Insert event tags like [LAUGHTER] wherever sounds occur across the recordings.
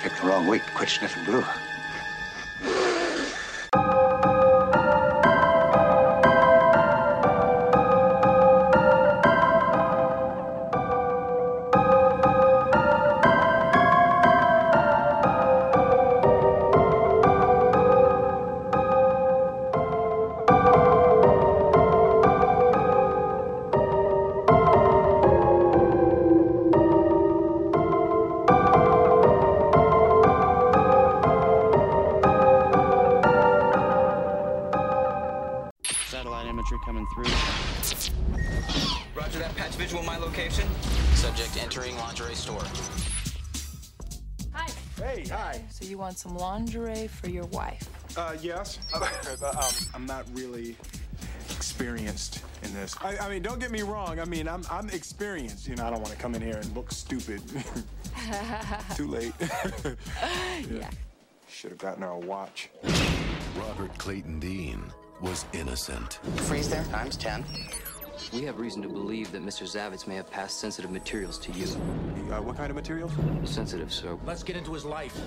Picked the wrong week to quit sniffing glue. Lingerie for your wife? Uh, yes. [LAUGHS] but, um, I'm not really experienced in this. I, I mean, don't get me wrong. I mean, I'm, I'm experienced. You know, I don't want to come in here and look stupid. [LAUGHS] Too late. [LAUGHS] Yeah. Should have gotten her a watch. Robert Clayton Dean was innocent. Freeze there. Times 10. We have reason to believe that Mr. Zavitz may have passed sensitive materials to you. Uh, what kind of materials? Sensitive, sir. Let's get into his life.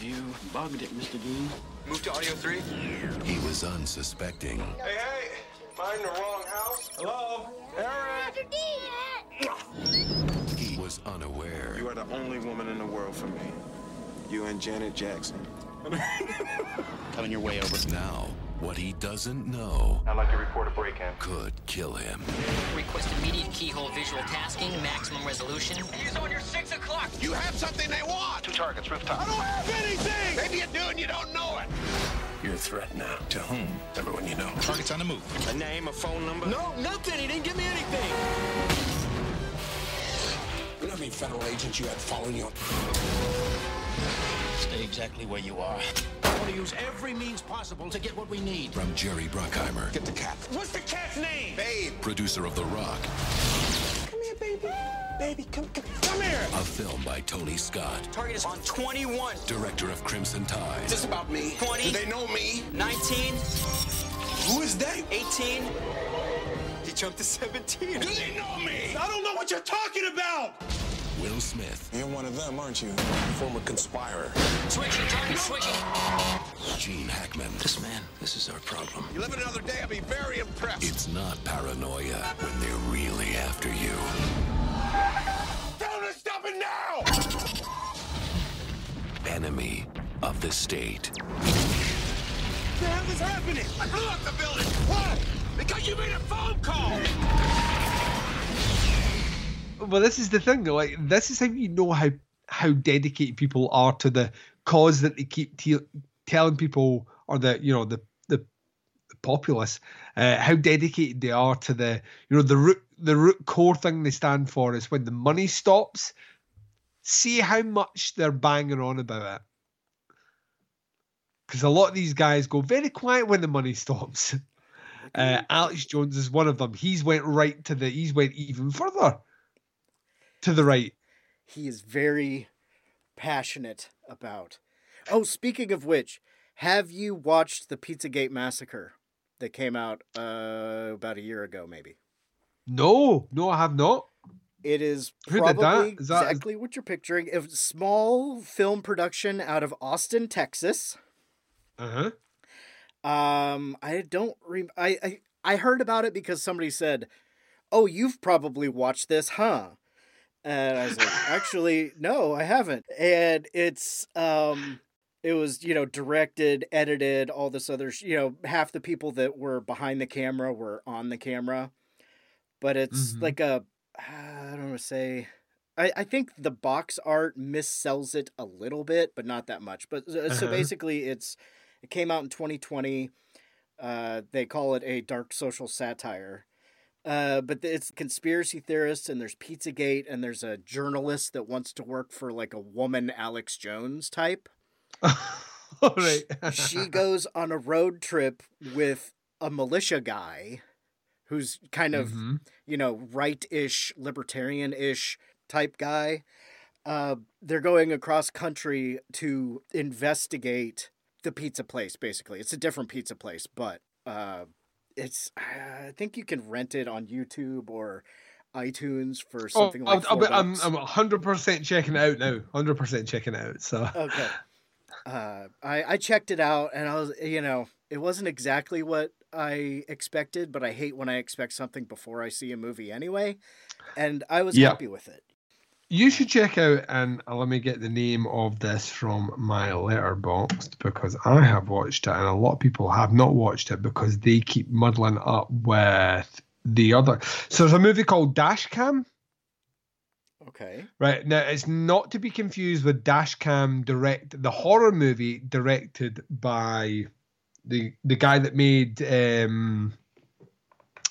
We have you bugged it, Mr. Dean. Move to audio three. He was unsuspecting. Hey, hey! Find the wrong house. Hello? Eric! He was unaware. You are the only woman in the world for me. You and Janet Jackson. [LAUGHS] Coming your way over. Now, what he doesn't know I'd like to report a break-in. could kill him. Request immediate keyhole visual tasking, maximum resolution. He's on your six o'clock. You have something they want. Two targets, rooftop. I don't have anything. Maybe you do and you don't know it. You're a threat now. To whom? Everyone you know. Target's on the move. A name, a phone number. No, nothing. He didn't give me anything. You know how many federal agents you had following you? Stay exactly where you are. I want to use every means possible to get what we need. From Jerry Bruckheimer, Get the cat. What's the cat's name? Babe. producer of The Rock, Come here, baby. Baby, come, come, come here. a film by Tony Scott, Target is on 21. director of Crimson Is Tide, this about me? 20. Do they know me? 19. Who is they? 18. He jumped to 17. Do they know me? I don't know what you're talking about. Will Smith, You're one of them, aren't you? Former conspirer. Switching, target switching. Gene Hackman. This man, this is our problem. You live another day, I'll be very impressed. It's not paranoia when they're really after you. Tell them to stop it now! Enemy of the state. What the hell is happening? I blew up the building. Why? Because you made a phone call. Well this is the thing though like this is how you know how how dedicated people are to the cause that they keep te- telling people or the you know the the, the populace uh, how dedicated they are to the you know the root the root core thing they stand for is when the money stops see how much they're banging on about it. Because a lot of these guys go very quiet when the money stops. [LAUGHS] Uh, alex jones is one of them. He's went right to the he's went even further to the right. he is very passionate about. Oh, speaking of which, have you watched the Pizzagate Massacre that came out uh, about a year ago, maybe? No, no, I have not. It is Who did that? probably that- exactly what you're picturing. A small film production out of Austin, Texas. Uh huh. Um, I don't. Re- I, I I heard about it because somebody said, "Oh, you've probably watched this, huh?" And I was like, "Actually, no, I haven't." And it's um, it was you know directed, edited, all this other. sh- You know, half the people that were behind the camera were on the camera, but it's Mhm. like a I don't want to say. I, I think the box art missells it a little bit, but not that much. But uh, so Uh-huh. basically, it's it came out in 2020. Uh, they call it a dark social satire. Uh, but it's conspiracy theorists, and there's Pizzagate, and there's a journalist that wants to work for like a woman Alex Jones type. [LAUGHS] All right. She [LAUGHS] goes on a road trip with a militia guy who's kind of, Mhm. you know, right ish, libertarian ish type guy. Uh, they're going across country to investigate the pizza place, basically. It's a different pizza place, but uh, it's, I think you can rent it on YouTube or iTunes for Oh, something like I'll- I'll- I'm. I'm 100% checking it out now. 100% checking it out. So okay. [LAUGHS] Uh, I I checked it out and I was you know it wasn't exactly what I expected, but I hate when I expect something before I see a movie anyway, and I was Yeah. happy with it. You should check out and let me get the name of this from my letterboxd because I have watched it and a lot of people have not watched it because they keep muddling up with the other. So there's a movie called Dashcam. Okay. Right now, it's not to be confused with Dashcam direct, the horror movie directed by the the guy that made um,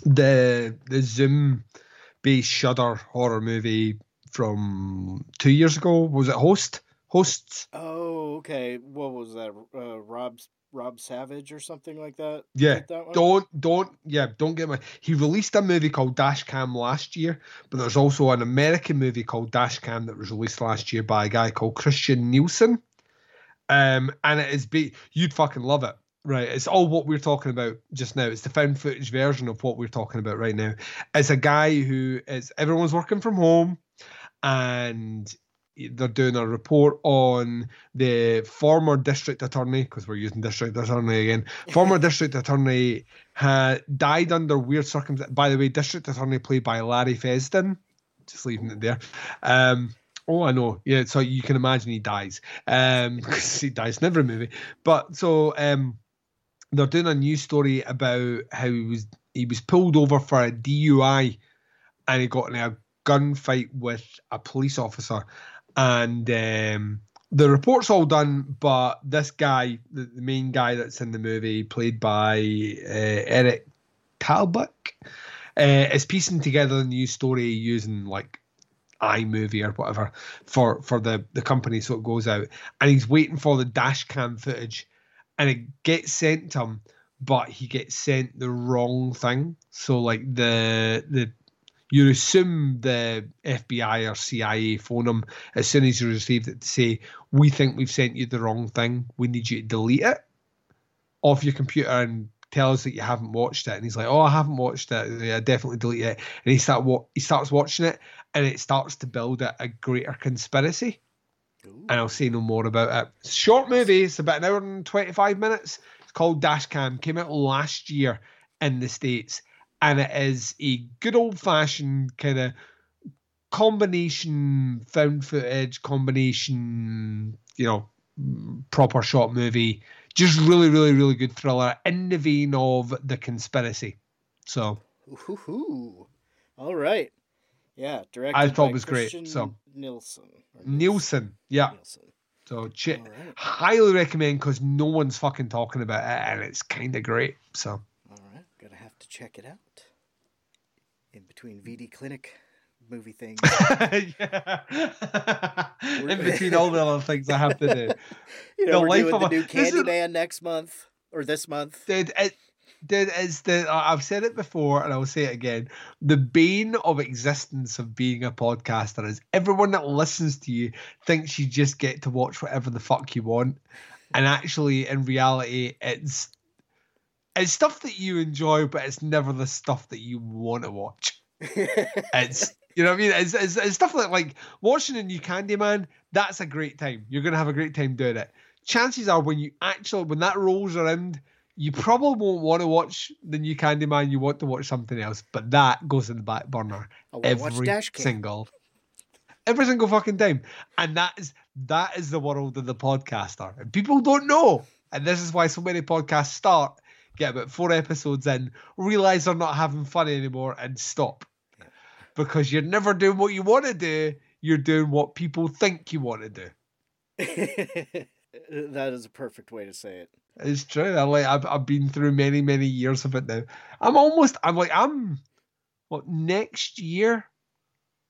the the Zoom based Shudder horror movie from two years ago. Was it Host? Hosts? Oh, okay. What was that? Uh, Rob Rob Savage or something like that? Yeah. Did that one? Don't don't yeah, don't get my he released a movie called Dashcam last year, but there's also an American movie called Dashcam that was released last year by a guy called Christian Nielsen. Um and it is be you'd fucking love it. Right. It's all what we're talking about just now. It's the found footage version of what we're talking about right now. It's a guy who is everyone's working from home and they're doing a report on the former district attorney because we're using district attorney again. [LAUGHS] Former district attorney had died under weird circumstances. By the way, district attorney played by Larry Fessenden. Just leaving it there. Um, oh, I know. Yeah, so you can imagine he dies um, [LAUGHS] because he dies in every movie. But so um, they're doing a news story about how he was he was pulled over for a DUI and he got in a gunfight with a police officer and um, the report's all done, but this guy, the, the main guy that's in the movie, played by uh, Eric Talbot, uh, is piecing together a new story using like iMovie or whatever for for the the company, so it goes out, and he's waiting for the dash cam footage, and it gets sent to him, but he gets sent the wrong thing. So like the the you assume the FBI or CIA phone him as soon as you receive it to say, We think we've sent you the wrong thing. We need you to delete it off your computer and tell us that you haven't watched it. And he's like, Oh, I haven't watched it. Yeah, definitely delete it. And he start he starts watching it and it starts to build a, greater conspiracy. And I'll say no more about it. Short movie, it's about an hour and 25 minutes. It's called Dashcam, came out last year in the States and it is a good old fashioned kind of combination found footage combination you know proper shot movie just really really really good thriller in the vein of the conspiracy so Ooh, all right. Yeah, directed I thought it was great, so. Nielsen. or nielsen yeah Nielsen. so ch- highly recommend because no one's fucking talking about it and it's kind of great so All right, gonna have to check it out. In between VD Clinic movie things. [LAUGHS] in between all the other things I have to do. you know, The we're life doing of the a- new this is- next month or this month. Dude, it, dude, it's the I've said it before and I'll say it again. The bane of existence of being a podcaster is everyone that listens to you thinks you just get to watch whatever the fuck you want, and actually, in reality, it's it's stuff that you enjoy, but it's never the stuff that you want to watch. [LAUGHS] It's you know what I mean? It's, it's, it's stuff like like watching a new Candyman. That's a great time. You're gonna have a great time doing it. Chances are, when you actually when that rolls around, you probably won't want to watch the new Candyman. You want to watch something else, but that goes in the back burner every single every single fucking time. And that is that is the world of the podcaster. And people don't know. And this is why so many podcasts start, get about four episodes in, realize they're not having fun anymore, and stop. Because you're never doing what you want to do, you're doing what people think you want to do. [LAUGHS] that is a perfect way to say it. It's true. I like I've I've been through many, many years of it now. I'm almost I'm like I'm what next year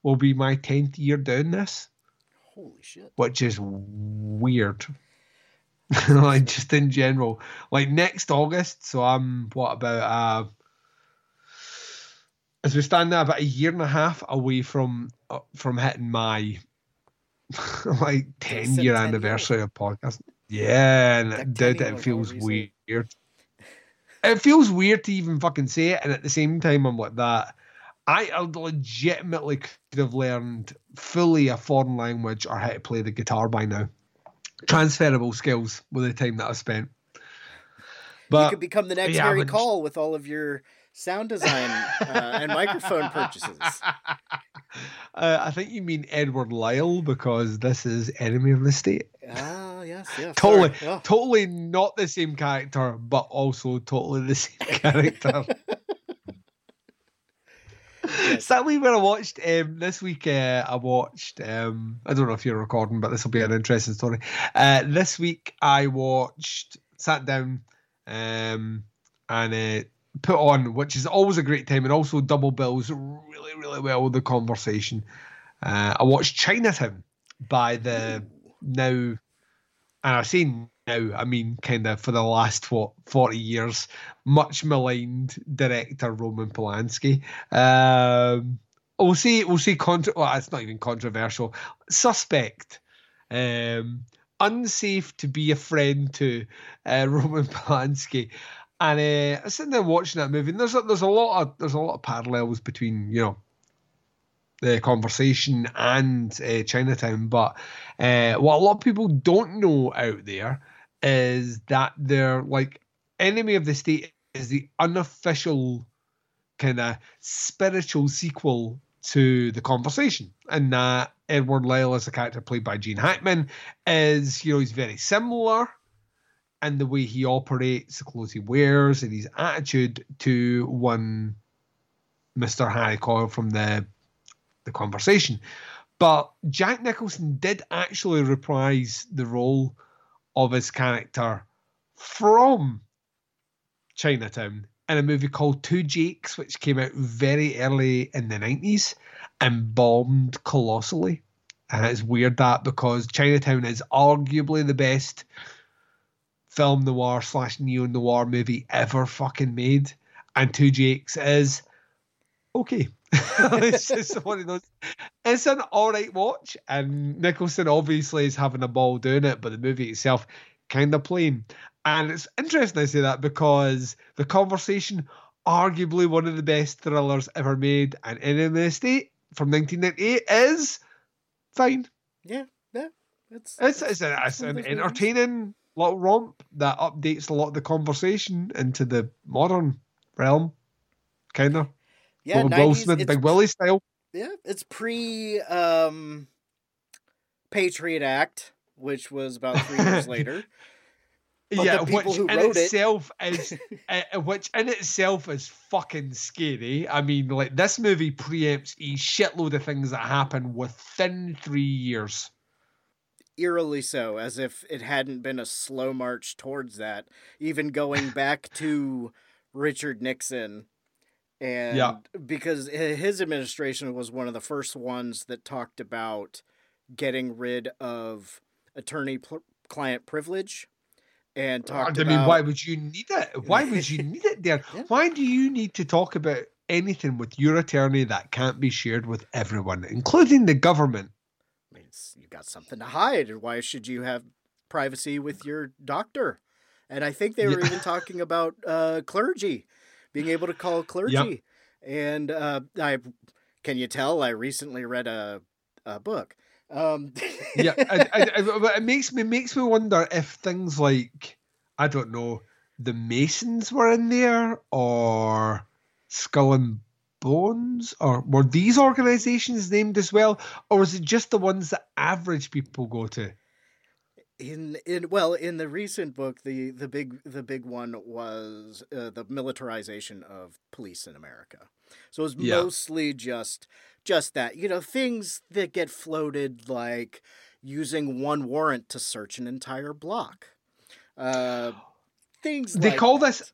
will be my tenth year doing this. Holy shit. which is weird. [LAUGHS] like just in general, like next August. So I'm what about uh as we stand there about a year and a half away from uh, from hitting my [LAUGHS] like ten year anniversary of podcast. Yeah, and it, dude, it feels weird. It feels weird to even fucking say it, and at the same time, I'm like that. I legitimately could have learned fully a foreign language or how to play the guitar by now. Transferable skills with the time that I spent. But you could become the next yeah, Harry Caul with all of your sound design uh, and microphone purchases. [LAUGHS] Uh, I think you mean Edward Lyle because this is Enemy of the State. Ah, yes, yes. Totally. Oh. totally not the same character, but also totally the same [LAUGHS] character. Sadly, when I watched um, this week, uh, I watched. Um, I don't know if you're recording, but this will be an interesting story. Uh, this week, I watched, sat down, um, and uh, put on, which is always a great time, and also double bills really, really well with the conversation. Uh, I watched Chinatown by the now, and I say now, I mean kind of for the last what forty years, much maligned director Roman Polanski. Um, we'll see. We'll see. Contra- well, it's not even controversial. Suspect. Um, unsafe to be a friend to uh, [LAUGHS] Roman Polanski. And uh, I was sitting there watching that movie, and there's a, there's a lot of there's a lot of parallels between you know the conversation and uh, Chinatown. But uh, what a lot of people don't know out there is that they're like Enemy of the State is the unofficial kind of spiritual sequel to the conversation, and that Edward Lyle, as a character played by Gene Hackman, is you know he's very similar and the way he operates, the clothes he wears, and his attitude to one Mr. Harry Coyle from the the conversation. But Jack Nicholson did actually reprise the role of his character from Chinatown in a movie called Two Jakes, which came out very early in the 90s and bombed colossally. And it's weird that because Chinatown is arguably the best film noir slash neo noir movie ever fucking made. And Two Jakes is okay. [LAUGHS] it's just one of those. It's an alright watch, and Nicholson obviously is having a ball doing it, but the movie itself kind of plain. And it's interesting I say that because the conversation, arguably one of the best thrillers ever made, and Enemy of the State from 1998 is fine. Yeah, yeah. It's It's it's, a, it's an entertaining little romp that updates a lot of the conversation into the modern realm, kind of. Yeah, Will 90s, Smith, Big Willie style. Yeah, it's pre um, Patriot Act, which was about three years [LAUGHS] later. But yeah, which in itself is, uh, [LAUGHS] which in itself is fucking scary. I mean, like this movie preempts a shitload of things that happen within three years. eerily so, as if it hadn't been a slow march towards that. Even going back to Richard Nixon, and Yeah. because his administration was one of the first ones that talked about getting rid of attorney-client privilege, and talked I about. mean, why would you need it? [LAUGHS] Why would you need it there? Why do you need to talk about anything with your attorney that can't be shared with everyone, including the government? I mean, you got something to hide. and Why should you have privacy with your doctor? And I think they were Yeah. even talking about uh, clergy, being able to call clergy. And uh, I can you tell I recently read a a book. Um, yeah, [LAUGHS] I, I, I, but it makes me makes me wonder if things like I don't know the Masons were in there or Skull and Bones or were these organizations named as well, or was it just the ones that average people go to? In in well in the recent book the the big the big one was uh, the militarization of police in America. So it was Yeah. mostly just just that you know things that get floated like using one warrant to search an entire block. Uh, [GASPS] things They like call this.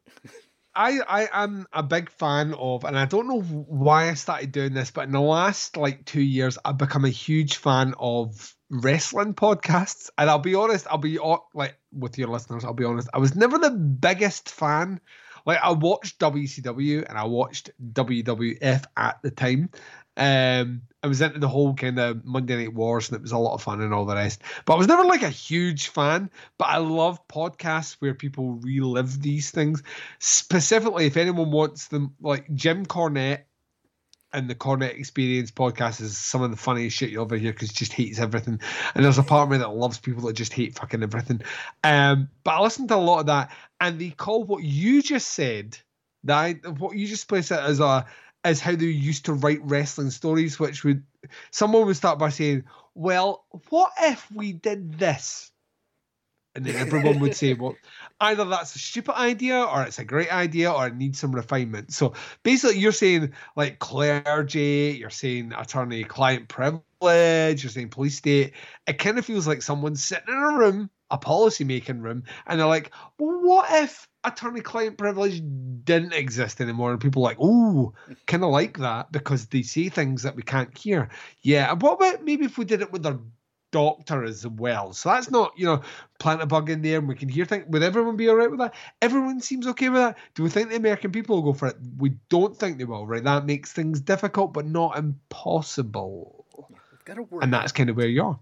I I am a big fan of, and I don't know why I started doing this, but in the last like two years, I've become a huge fan of wrestling podcasts. And I'll be honest, I'll be like with your listeners, I'll be honest, I was never the biggest fan. Like I watched WCW and I watched WWF at the time. Um, I was into the whole kind of Monday Night Wars, and it was a lot of fun and all the rest. But I was never like a huge fan. But I love podcasts where people relive these things. Specifically, if anyone wants them, like Jim Cornette and the Cornette Experience podcast is some of the funniest shit you'll ever hear because just hates everything. And there's a part of me that loves people that just hate fucking everything. Um, but I listened to a lot of that, and they call what you just said that I, what you just placed it as a as how they used to write wrestling stories, which would someone would start by saying, "Well, what if we did this?" And then everyone would say, "Well, either that's a stupid idea, or it's a great idea, or it needs some refinement." So basically, you're saying like clergy, you're saying attorney-client privilege, you're saying police state. It kind of feels like someone's sitting in a room, a policy-making room, and they're like, "Well, what if?" attorney client privilege didn't exist anymore and people like oh kind of like that because they say things that we can't hear yeah and what about maybe if we did it with our doctor as well so that's not you know plant a bug in there and we can hear things would everyone be all right with that everyone seems okay with that do we think the american people will go for it we don't think they will right that makes things difficult but not impossible Gotta work. and that's kind of where you are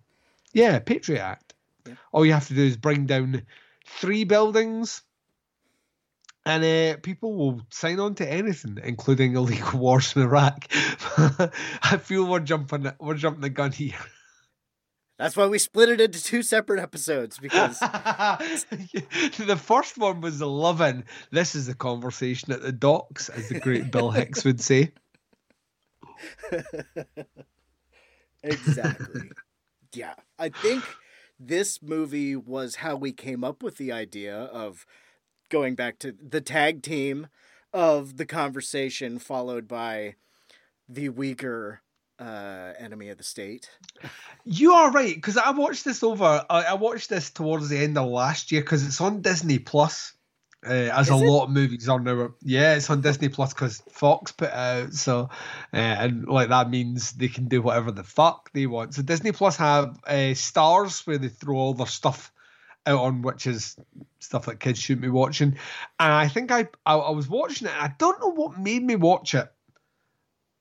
yeah patriot act Yeah. all you have to do is bring down three buildings and uh, people will sign on to anything, including illegal [LAUGHS] wars in Iraq. [LAUGHS] I feel we're jumping we're jumping the gun here. That's why we split it into two separate episodes because [LAUGHS] the first one was the loving. This is the conversation at the docks, as the great Bill Hicks would say. [LAUGHS] exactly. Yeah, I think this movie was how we came up with the idea of going back to the tag team of the conversation, followed by the weaker uh, enemy of the state. You are right because I watched this over. I, I watched this towards the end of last year because it's on Disney Plus. Uh, as a it? lot of movies are now, yeah, it's on Disney Plus because Fox put out. So, uh, and like that means they can do whatever the fuck they want. So Disney Plus have uh, stars where they throw all their stuff out on, which is stuff that kids shouldn't be watching. And I think I I, I was watching it. I don't know what made me watch it.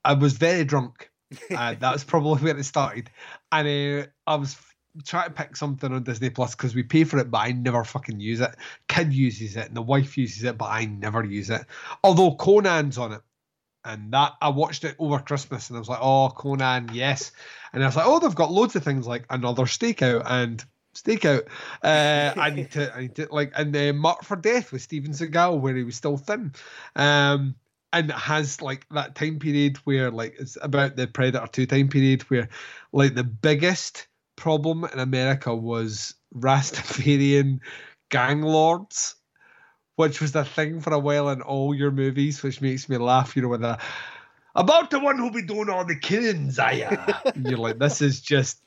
I was very drunk. Uh, that's probably where it started. And uh, I was trying to pick something on Disney Plus because we pay for it, but I never fucking use it. Kid uses it, and the wife uses it, but I never use it. Although Conan's on it. And that I watched it over Christmas and I was like, oh, Conan, yes. And I was like, oh, they've got loads of things like another stakeout and stakeout. Uh, I need to, I need to like, and uh, Mark for Death with Steven Seagal where he was still thin. Um, and it has like that time period where like it's about the Predator 2 time period where like the biggest problem in America was Rastafarian gang lords, which was the thing for a while in all your movies, which makes me laugh, you know, with the about the one who'll be doing all the killings, and you're like, this is just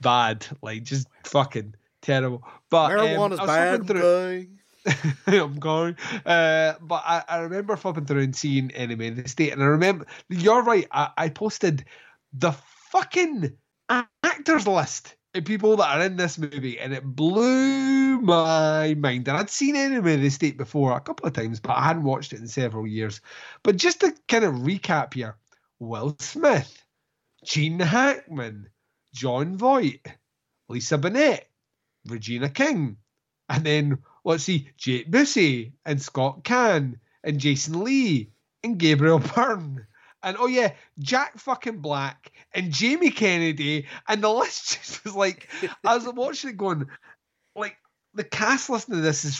bad, like just fucking terrible. But um, Marijuana's I was bad. [LAUGHS] I'm going. Uh, but I, I remember flipping through and seeing Enemy of the State, and I remember you're right. I, I posted the fucking actors list of people that are in this movie, and it blew my mind. And I'd seen Enemy of the State before a couple of times, but I hadn't watched it in several years. But just to kind of recap here: Will Smith, Gene Hackman, Jon Voight, Lisa Bonet, Regina King, and then let's see, Jake Busey and Scott Caan and Jason Lee and Gabriel [LAUGHS] Byrne. And oh yeah, Jack fucking Black and Jamie Kennedy, and the list [LAUGHS] just was like I was watching it going, like the cast listening to this is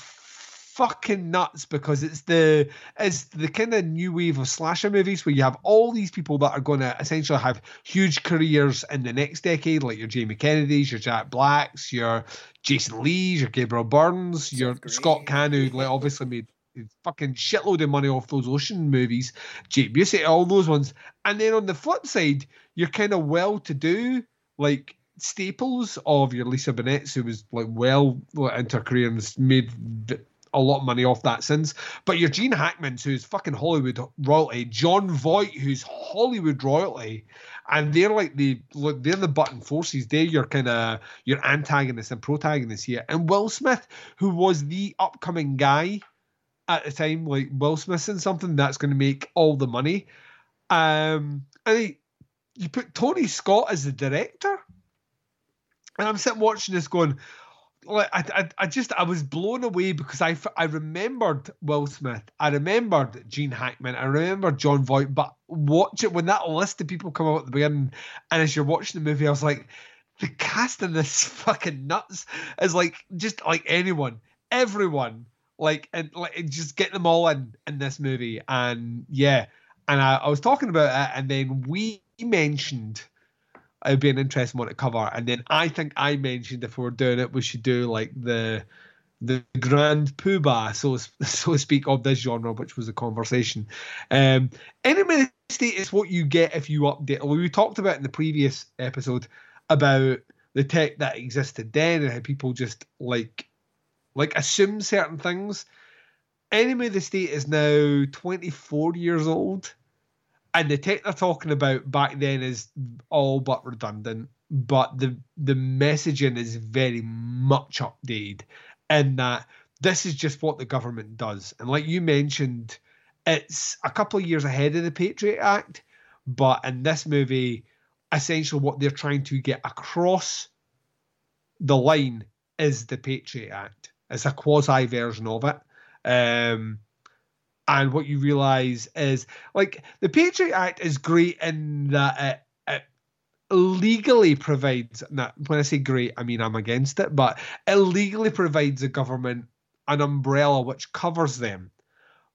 fucking nuts because it's the it's the kind of new wave of slasher movies where you have all these people that are going to essentially have huge careers in the next decade, like your Jamie Kennedys, your Jack Blacks, your Jason Lees, your Gabriel Byrnes, your Scott Caan, who like, obviously made a fucking shitload of money off those ocean movies, Jake Busey, all those ones. And then on the flip side, you're kind of well to do, like staples of your Lisa Bonet, who was like well into her career and made a lot of money off that since. But your Gene Hackmans, who's fucking Hollywood royalty, Jon Voight, who's Hollywood royalty, and they're like the they're the button forces. They're your kind of your antagonist and protagonist here. And Will Smith, who was the upcoming guy at the time, like Will Smith's in something that's going to make all the money. Um, and he, you put Tony Scott as the director, and I'm sitting watching this going, like I, I, I just I was blown away because I, I remembered Will Smith, I remembered Gene Hackman, I remembered Jon Voight, but watch it when that list of people come out at the beginning, and as you're watching the movie, I was like, the cast in this fucking nuts. Is like just like anyone, everyone, like and like just get them all in in this movie, and yeah, and I, I was talking about it, and then we mentioned it would be an interesting one to cover. And then I think I mentioned if we were doing it, we should do like the the grand poobah, so [LAUGHS] so to speak, of this genre, which was a conversation. Um, enemy state is what you get if you update. Well, we talked about in the previous episode about the tech that existed then and how people just like like assume certain things. Enemy of the State is now 24 years old and the tech they're talking about back then is all but redundant but the the messaging is very much updated in that this is just what the government does. And like you mentioned it's a couple of years ahead of the patriot act but in this movie essentially what they're trying to get across the line is the patriot act. It's a quasi version of it. Um and what you realize is like the Patriot Act is great in that it, it legally provides. Now, when I say great, I mean I'm against it, but it legally provides the government an umbrella which covers them.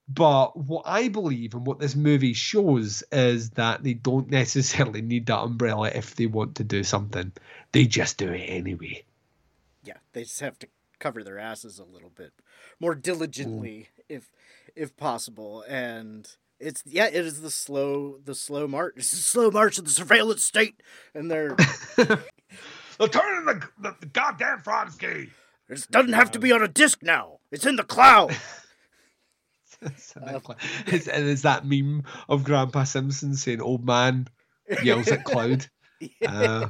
But what I believe and what this movie shows is that they don't [LAUGHS] necessarily need that umbrella if they want to do something. They just do it anyway. Yeah, they just have to cover their asses a little bit more diligently mm. If if possible. And it's yeah, it is the slow the slow march. It's [LAUGHS] the slow march of the surveillance state, and they're they're [LAUGHS] turning the, the, the goddamn Fronsky. It doesn't have to be on a disc now. It's in the cloud. [LAUGHS] uh, it's, and it's that meme of Grandpa Simpson saying "old man" yells at cloud. [LAUGHS] Uh,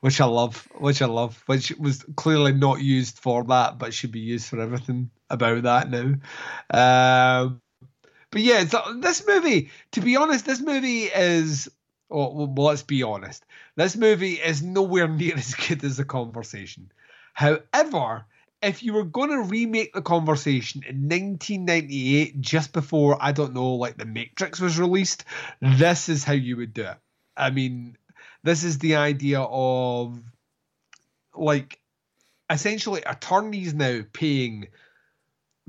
which I love, which I love, which was clearly not used for that, but should be used for everything about that now. Um, but yeah, this movie, to be honest, this movie is. Oh, well, let's be honest. This movie is nowhere near [LAUGHS] as good as the conversation. However, if you were going to remake the conversation in 1998, just before, I don't know, like The Matrix was released, this is how you would do it. I mean, this is the idea of like essentially attorneys now paying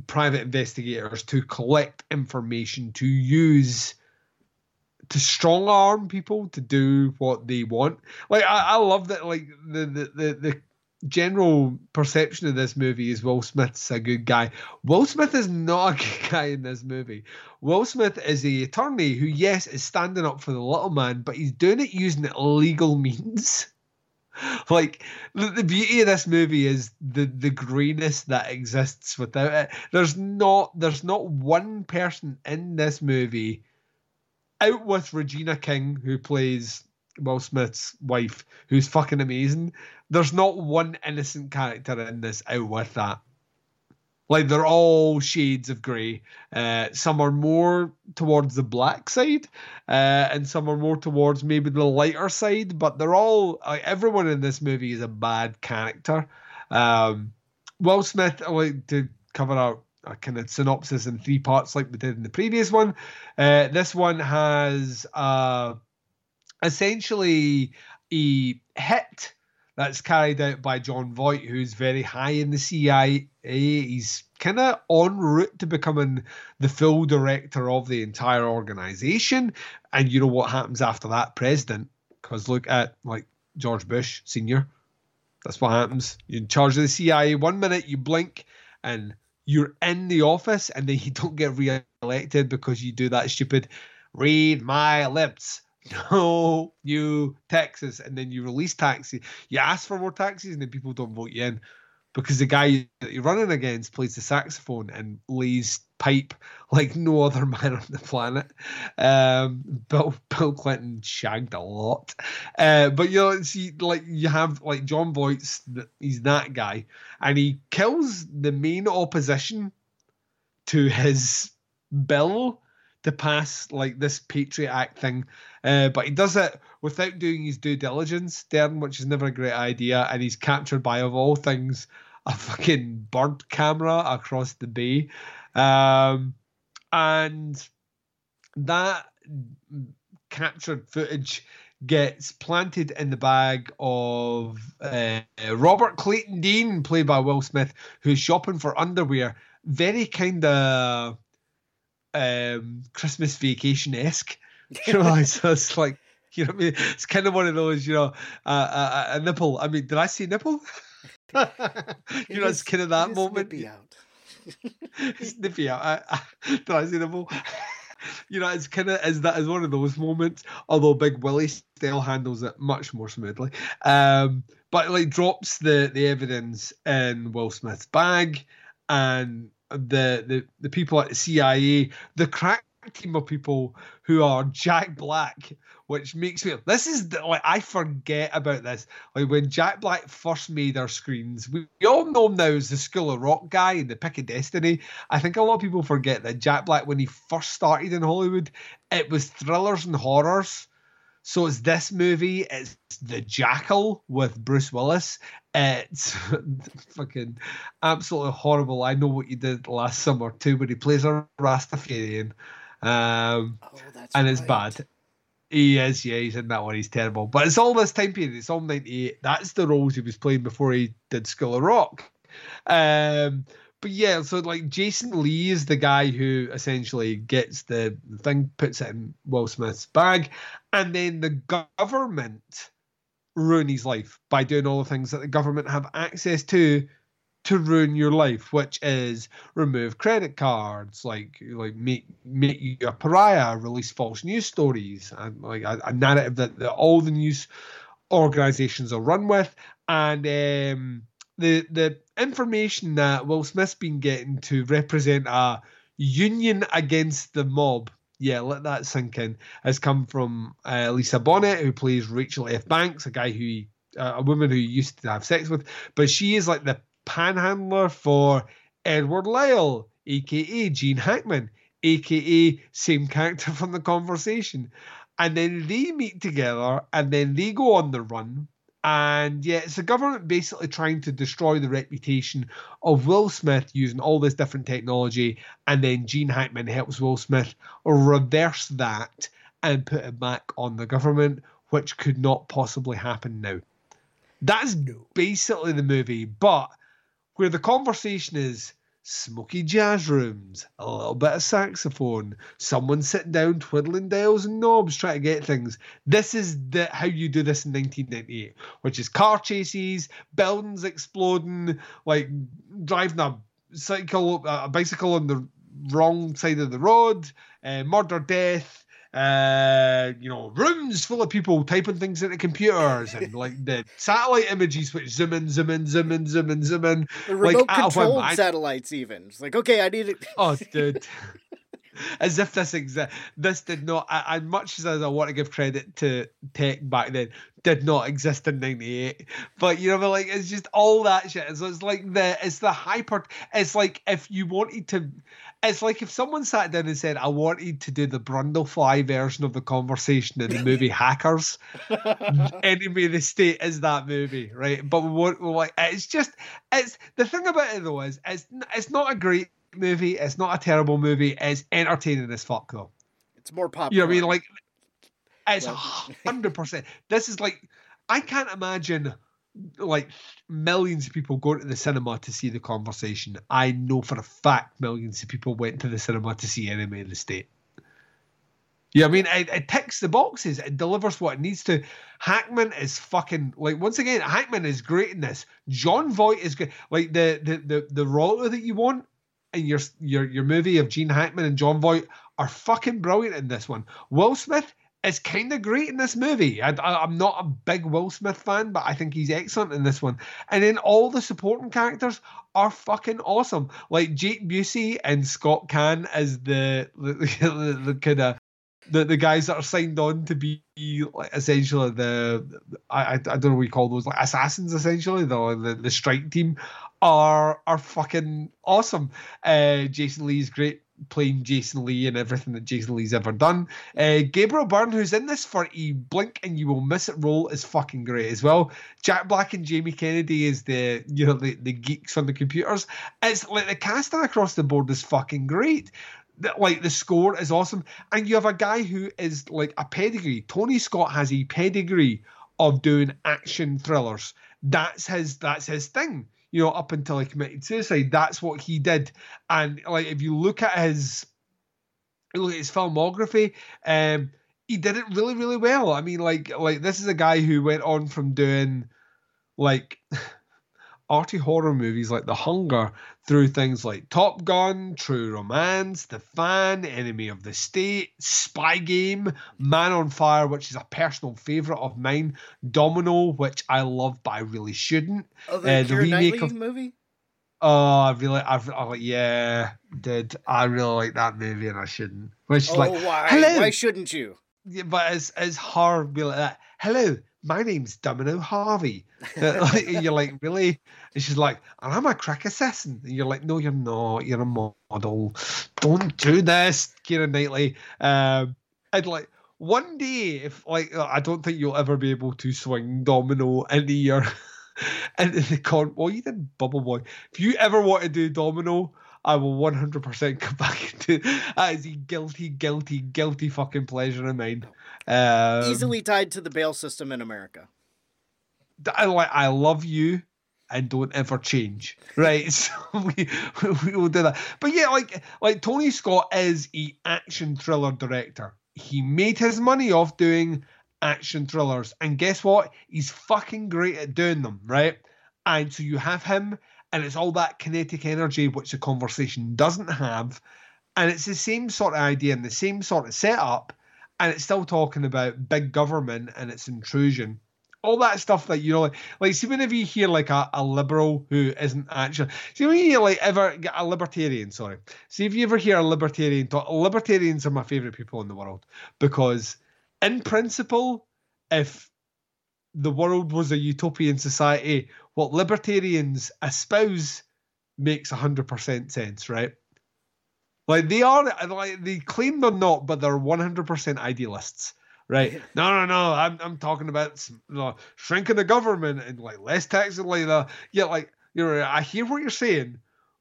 private investigators to collect information to use to strong arm people to do what they want. Like I, I love that like the, the the the general perception of this movie is Will Smith's a good guy. Will Smith is not a [LAUGHS] good guy in this movie. Will Smith is a attorney who, yes, is standing up for the little man, but he's doing it using illegal [LAUGHS] means. like the, the beauty of this movie is the the grayness that exists without it. There's not there's not one person in this movie out with Regina King who plays Will Smith's wife, who's fucking amazing. There's not one innocent character in this out with that. Like they're all shades of grey. Uh, some are more towards the black side, uh, and some are more towards maybe the lighter side. But they're all like everyone in this movie is a bad character. Um, Will Smith, I like to cover out a kind of synopsis in three parts, like we did in the previous one. Uh, this one has uh, essentially a hit that's carried out by Jon Voight, who's very high in the CIA. He's kind of en route to becoming the full director of the entire organization. And you know what happens after that? President. Because look at like George Bush Sr. That's what happens. You're in charge of the CIA. One minute you blink and you're in the office, and then you [LAUGHS] don't get re-elected because you do that stupid read my lips no, you taxes, and then you release taxes. You ask for more taxes, and then people don't vote you in because the guy that you're running against plays the saxophone and lays pipe like no other [LAUGHS] man on the planet. Um, Bill Bill Clinton shagged a lot, uh, but you know, see, like you have like Jon Voight's, he's that guy, and he kills the main opposition to his bill to pass like this Patriot Act thing, uh, but he does it without doing his due diligence, Daeron, which is never a great idea. And he's captured by, of all things, a fucking bird camera across the bay, um, and that captured footage gets planted in the bag of uh, Robert Clayton Dean, played by Will Smith, who's shopping for underwear. Very kind of um, Christmas vacation esque. [LAUGHS] You know, so it's like you know, I mean, it's kind of one of those, you know, uh, a, a nipple. I mean, did I say nipple? [LAUGHS] you know, it's kind of that moment. Nippy out. [LAUGHS] it's nippy out. I, I, did I say nipple? you know, it's kind of as that is one of those moments. Although Big Willie still handles it much more smoothly, um, but like drops the the evidence in Will Smith's bag, and the the the people at the CIA, the crack team of people who are Jack Black, which makes me this is the, like I forget about this. Like when Jack Black first made our screens, we, we all know him now as the School of Rock guy and the Pick of Destiny. I think a lot of people forget that Jack Black, when he first started in Hollywood, it was thrillers and horrors. So it's this movie, it's The Jackal with Bruce Willis. It's [LAUGHS] fucking absolutely horrible. I know what you did last summer too, but he plays a Rastafarian. Um, oh, and it's bad. He is, yeah, he's in that one. He's terrible. But it's all this time period. It's all 98. That's the roles he was playing before he did School of Rock. Um, but yeah, so like Jason Lee is the guy who essentially gets the thing, puts it in Will Smith's bag, and then the government ruin his life by doing all the things that the government have access to to ruin your life, which is remove credit cards, like like make make you a pariah, release false news stories, and like a, a narrative that, that all the news organizations are run with, and um, the the information that Will Smith's been getting to represent a union against the mob. Yeah, let that sink in. Has come from uh, Lisa Bonet, who plays Rachel F. Banks, a guy who uh, a woman who used to have sex with, but she is like the panhandler for Edward Lyle, aka Gene Hackman, aka same character [LAUGHS] from the conversation. And then they meet together and then they go on the run. And yeah, it's the government basically trying to destroy the reputation of Will Smith using all this different technology. And then Gene Hackman helps Will Smith reverse that and put it back on the government, which could not possibly happen now. That's basically the movie. But where the conversation is smoky jazz rooms, a little bit of saxophone, someone sitting down twiddling dials and knobs trying to get things. This is the how you do this in 1998, which is car chases, buildings exploding, like driving a cycle, a bicycle on the wrong side of the road, uh, murder, death. Uh, you know, rooms full of people typing things into computers and like the satellite images which zoom in, zoom in, zoom in, zoom in, zoom in. The remote like, controlled satellites, even. It's like, okay, I need it. Oh, dude. [LAUGHS] as if this exa- this did not as much as I want to give credit to tech back then did not exist in 98 but you know but like it's just all that shit so it's like the it's the hyper it's like if you wanted to it's like if someone sat down and said I wanted to do the Brundlefly version of the conversation in the movie [LAUGHS] Hackers Enemy of the State is that movie right but what like it's just it's the thing about it though is it's it's not a great movie. It's not a terrible movie. It's entertaining as fuck though. It's more popular. You know what I mean? Like it's hundred percent. This is like I can't imagine like millions of people go to the cinema to see the conversation. I know for a fact millions of people went to the cinema to see Enemy of the State. Yeah, I mean, it, it, ticks the boxes. It delivers what it needs to. Hackman is fucking like once again. Hackman is great in this. Jon Voight is good. Like the the the the role that you want in your your your movie of Gene Hackman and Jon Voight are fucking brilliant in this one. Will Smith is kind of great in this movie. I, am not a big Will Smith fan, but I think he's excellent in this one. And then all the supporting characters are fucking awesome. Like Jake Busey and Scott Caan as [LAUGHS] the the, the, the kind of the, the guys that are signed on to be like essentially the I, I don't know what you call those like assassins essentially the the, the strike team are are fucking awesome. Uh, Jason Lee's great. Playing Jason Lee and everything that Jason Lee's ever done. Uh, Gabriel Byrne, who's in this for a blink and you will miss it role, is fucking great as well. Jack Black and Jamie Kennedy is the you know the, the geeks on the computers. It's like the casting across the board is fucking great. Like the score is awesome, and you have a guy who is like a pedigree. Tony Scott has a pedigree of doing action thrillers. That's his. That's his thing you know, up until he committed suicide. That's what he did. And like, if you look at his, look at his filmography, um, he did it really, really well. I mean, like, like this is a guy who went on from doing like [LAUGHS] arty horror movies like The Hunger through things like Top Gun, True Romance, The Fan, Enemy of the State, Spy Game, Man on Fire, which is a personal favorite of mine, Domino, which I love but I really shouldn't. Oh, the, Uh, Keira Knightley movie? Oh, I really, I've, I like, yeah, did I really like that movie and I shouldn't. Which is Oh, like, why? hello, Why shouldn't you? yeah, but it's it's her be like that. Hello, my name's Domino Harvey. [LAUGHS] You're like, really? And she's like, and I'm a crack assassin. And you're like, no, you're not. You're a model. Don't do this, Keira Knightley. Um, and like one day, if like I don't think you'll ever be able to swing Domino into your [LAUGHS] into the con. Well, you did Bubble Boy. If you ever want to do Domino. I will 100% come back [LAUGHS] to that is a guilty, guilty, guilty fucking pleasure of mine. Um, Easily tied to the bail system in America. I like I love you and don't ever change. Right. [LAUGHS] So we, we will do that. But yeah, like like Tony Scott is a action thriller director. He made his money off doing action thrillers. And guess what? He's fucking great at doing them, right? And so you have him and it's all that kinetic energy which the conversation doesn't have. And it's the same sort of idea and the same sort of setup. And it's still talking about big government and its intrusion all that stuff that you know, like, like see whenever you hear like a, a liberal who isn't actually, see when you like ever a libertarian, sorry, see if you ever hear a libertarian talk, libertarians are my favorite people in the world because, in principle, if the world was a utopian society, what libertarians espouse makes hundred percent sense, right? Like they are, like they claim they're not, but they're one hundred percent idealists right? No, no, no. I'm I'm talking about you know, shrinking the government and like less tax and like the yeah, like you're. I hear what you're saying,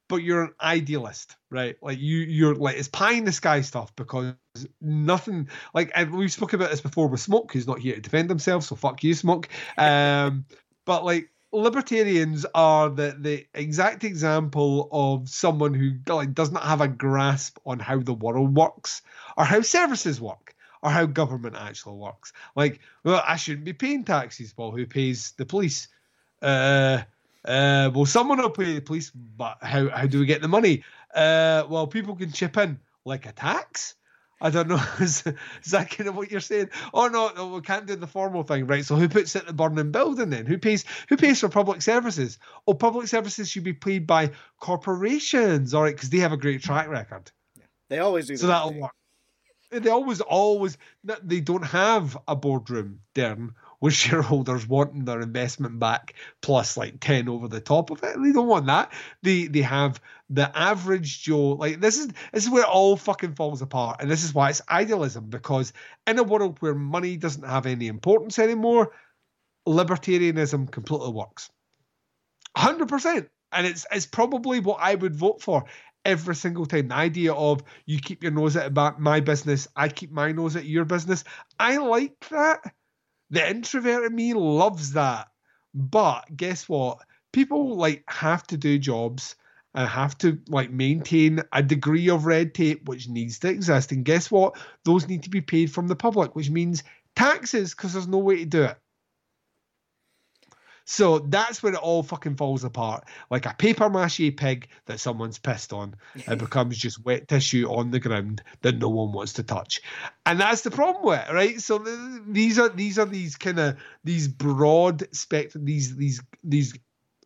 but you're an idealist, right? Like you you're like it's pie in the sky stuff because nothing like and we've spoken about this before with Smoke, who's not here to defend himself, so fuck you, Smoke. [LAUGHS] Um, but like libertarians are the the exact example of someone who like does not have a grasp on how the world works or how services work or how government actually works. Like, well, I shouldn't be paying taxes. Well, who pays the police? Uh, uh, well, someone will pay the police, but how how do we get the money? Uh, well, people can chip in like a tax. I don't know. [LAUGHS] is, is that kind of what you're saying? Oh no, no, we can't do the formal thing, right? So who puts it in the burning building then? Who pays? Who pays for public services? Oh, public services should be paid by corporations, all right, because they have a great track record. Yeah. They always do. So that. that'll work. They always, always, they don't have a boardroom, Daeron, with [LAUGHS] shareholders wanting their investment back plus like 10 over the top of it. They don't want that. They they have the average Joe. Like this is this is where it all fucking falls apart. And this is why it's idealism, because in a world where money doesn't have any importance anymore, libertarianism completely works. 100%. And it's it's probably what I would vote for every single time. The idea of you keep your nose at my business, I keep my nose at your business. I like that. The introvert in me loves that. But guess what? People like have to do jobs and have to like maintain a degree of red tape which needs to exist. And guess what? Those need to be paid from the public, which means taxes because there's no way to do it. So that's when it all fucking falls apart. Like a paper mache pig that someone's pissed on. It [LAUGHS] becomes just wet tissue on the ground that no one wants to touch. And that's the problem with it, right? So th- these are these are these kind of these broad spectrum, these these these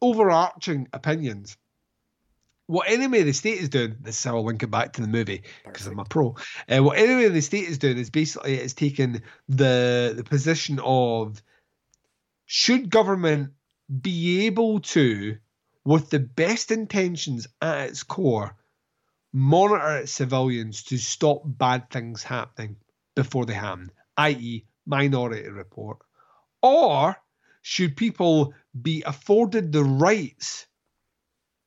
overarching opinions. What Enemy of the State is doing, this is how I'll link it back to the movie because I'm a pro. Uh, what Enemy of the State is doing is basically it's taking the the position of should government be able to, with the best intentions at its core, monitor its civilians to stop bad things happening before they happen, i.e., Minority Report? Or should people be afforded the rights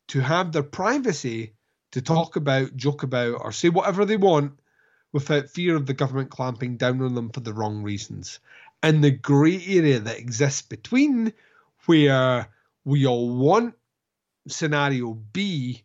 to have their privacy to talk about, joke about, or say whatever they want without fear of the government clamping down on them for the wrong reasons? And the grey area that exists between where we all want scenario B,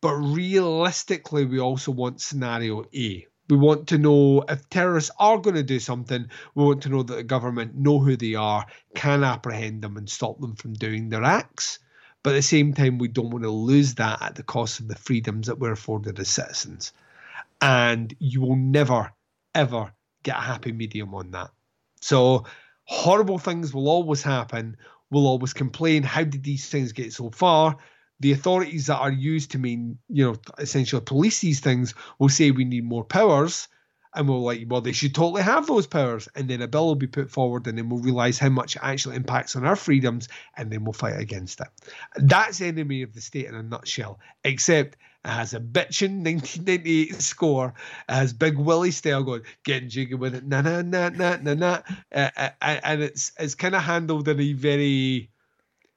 but realistically, we also want scenario A. We want to know if terrorists are going to do something, we want to know that the government know who they are, can apprehend them, and stop them from doing their acts. But at the same time, we don't want to lose that at the cost of the freedoms that we're afforded as citizens. And you will never, ever get a happy medium on that. So horrible things will always happen. We'll always complain. How did these things get so far? the authorities that are used to mean, you know, essentially police these things will say we need more powers. And we'll like, well, they should totally have those powers. And then a bill will be put forward, and then we'll realize how much it actually impacts on our freedoms, and then we'll fight against it. That's enemy of the state in a nutshell, except has a bitchin' 1998 score. Has Big Willie style going, getting jiggy with it, na na na na na na. Uh, uh, and it's it's kind of handled in a very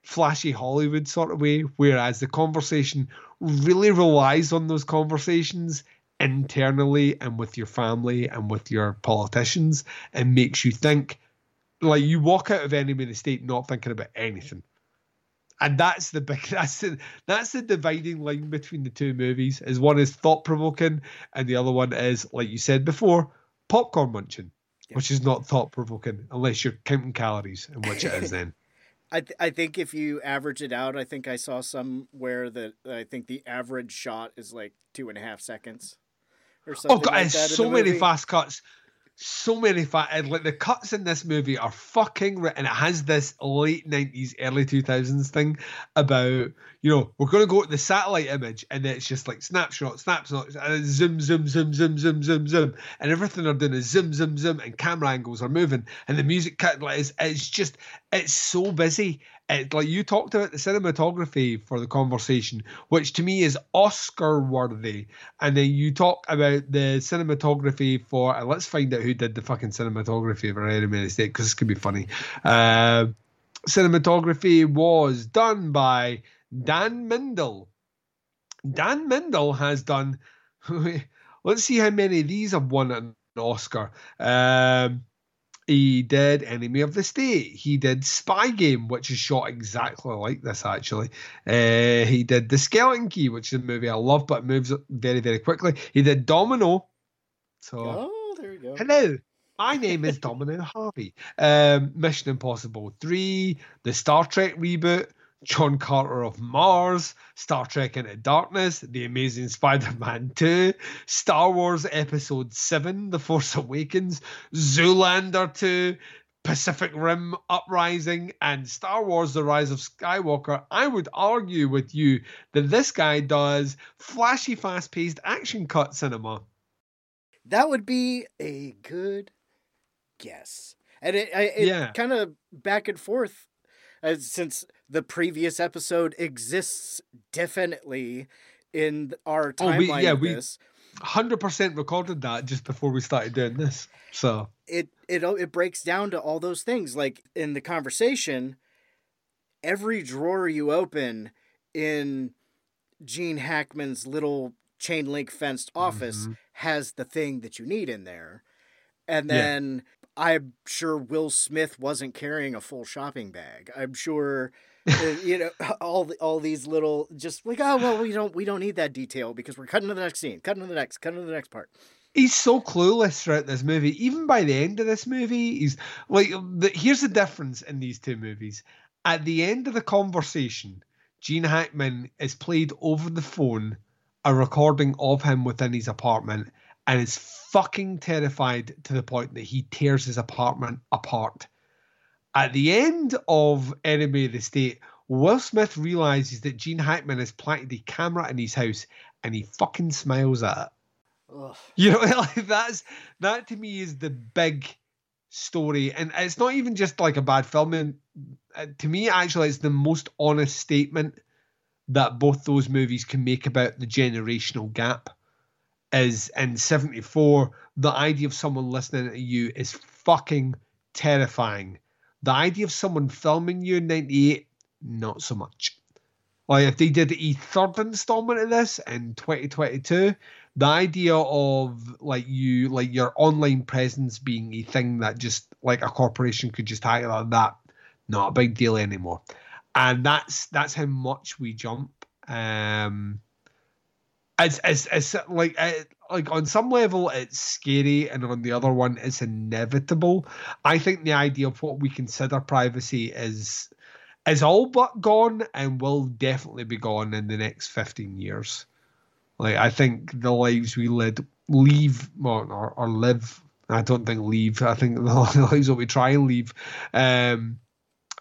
flashy Hollywood sort of way, whereas the conversation really relies on those conversations internally and with your family and with your politicians and makes you think like you walk out of enemy of the state not thinking about anything and that's the big [LAUGHS] that's the that's the dividing line between the two movies is one is thought provoking and the other one is like you said before popcorn munching yeah. which is not thought provoking unless you're counting calories and which it is then [LAUGHS] I th- I think if you average it out, I think I saw somewhere that I think the average shot is like two and a half seconds, or oh, something. Oh god, like so many fast cuts so many fat like the cuts in this movie are fucking and it has this late 90s early 2000s thing about you know we're going to go to the satellite image and it's just like snapshot snapshot and zoom zoom zoom zoom zoom zoom zoom and everything they're doing is zoom zoom zoom and camera angles are moving and the music cut like it's just it's so busy it, like you talked about the cinematography for the conversation, which to me is Oscar worthy, and then you talk about the cinematography for. And let's find out who did the fucking cinematography for Enemy Mistake because this could be funny. Uh, cinematography was done by Dan Mindel. Dan Mindel has done. [LAUGHS] let's see how many of these have won an Oscar. Um, he did Enemy of the State. He did Spy Game, which is shot exactly like this, actually. Uh, he did The Skeleton Key, which is a movie I love, but moves very, very quickly. He did Domino. So, oh, there you go. Hello. My name is Domino Harvey. Um, Mission Impossible 3, the Star Trek reboot, John Carter of Mars, Star Trek Into Darkness, The Amazing Spider Man 2, Star Wars Episode 7, The Force Awakens, Zoolander 2, Pacific Rim Uprising, and Star Wars The Rise of Skywalker, I would argue with you that this guy does flashy, fast paced action cut cinema. That would be a good guess. And it, it yeah. kind of back and forth as since the previous episode exists definitely in our timeline. Oh, we, yeah, we this. hundred percent recorded that just before we started doing this. So it it it breaks down to all those things. Like in the conversation, every drawer you open in Gene Hackman's little chain link fenced office mm-hmm. has the thing that you need in there. And then I'm sure Will Smith wasn't carrying a full shopping bag. I'm sure, Uh, you know, [LAUGHS] all the, all these little just like oh well we don't we don't need that detail because we're cutting to the next scene, cutting to the next, cutting to the next part. He's so clueless throughout this movie. Even by the end of this movie, he's like, the, here's the difference in these two movies. At the end of the conversation, Gene Hackman is played over the phone a recording of him within his apartment and is fucking terrified to the point that he tears his apartment apart. At the end of Enemy of the State, Will Smith realizes that Gene Hackman has planted a camera in his house and he fucking smiles at it. Ugh. You know, [LAUGHS] like that's that to me is the big story, and it's not even just like a bad film. And uh, to me, actually, it's the most honest statement that both those movies can make about the generational gap is in 74 the idea of someone listening to you is fucking terrifying the idea of someone filming you in 98 not so much. Like if they did a third installment of this in 2022 the idea of like you like your online presence being a thing that just like a corporation could just hire like that not a big deal anymore. And that's that's how much we jump. Um it's it's, it's like it, like on some level it's scary and on the other one it's inevitable i think the idea of what we consider privacy is is all but gone and will definitely be gone in the next 15 years like I think the lives we led leave or, or, live. I don't think leave. I think [LAUGHS] the lives that we try and leave. Um,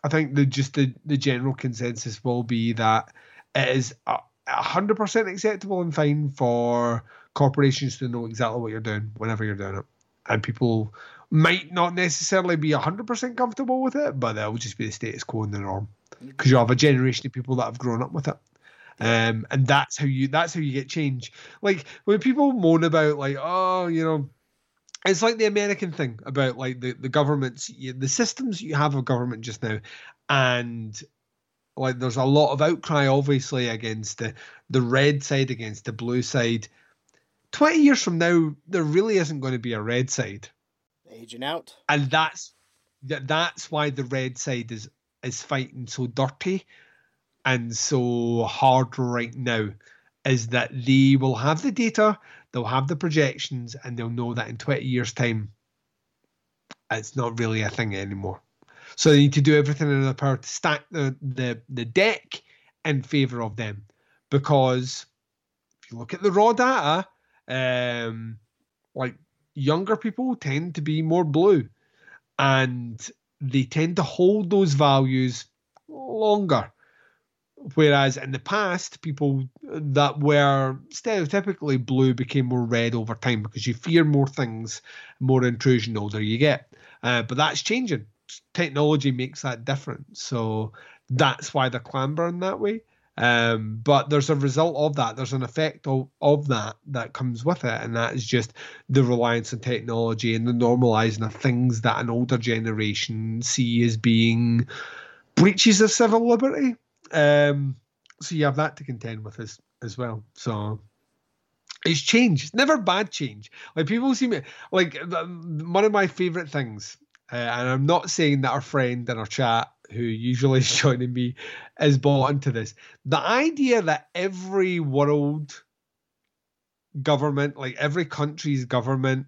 I think the just the, the general consensus will be that it is a, hundred percent acceptable and fine for corporations to know exactly what you're doing whenever you're doing it, and people might not necessarily be hundred percent comfortable with it, but that will just be the status quo and the norm because you have a generation of people that have grown up with it um, and that's how you that's how you get change. Like when people moan about like oh you know it's like the American thing about like the the governments the systems you have of government just now, and like there's a lot of outcry obviously against the the red side against the blue side. Twenty years from now, there really isn't going to be a red side. Aging out, and that's that's why the red side is is fighting so dirty and so hard right now is that they will have the data, they'll have the projections, and they'll know that in 20 years' time, it's not really a thing anymore. So they need to do everything in their power to stack the, the, the deck in favor of them. Because if you look at the raw data, um, like younger people tend to be more blue and they tend to hold those values longer. Whereas in the past, people that were stereotypically blue became more red over time because you fear more things, more intrusion the older you get. Uh, but that's changing. Technology makes that different. So that's why they're clambering that way. Um, but there's a result of that. There's an effect of, of that that comes with it, and that is just the reliance on technology and the normalizing of things that an older generation see as being breaches of civil liberty. Um, so you have that to contend with as as well. So it's change. It's never bad change. Like people seem like one of my favorite things, uh, and I'm not saying that our friend in our chat who usually [LAUGHS] is joining me is bought into this. The idea that every world government, like every country's government,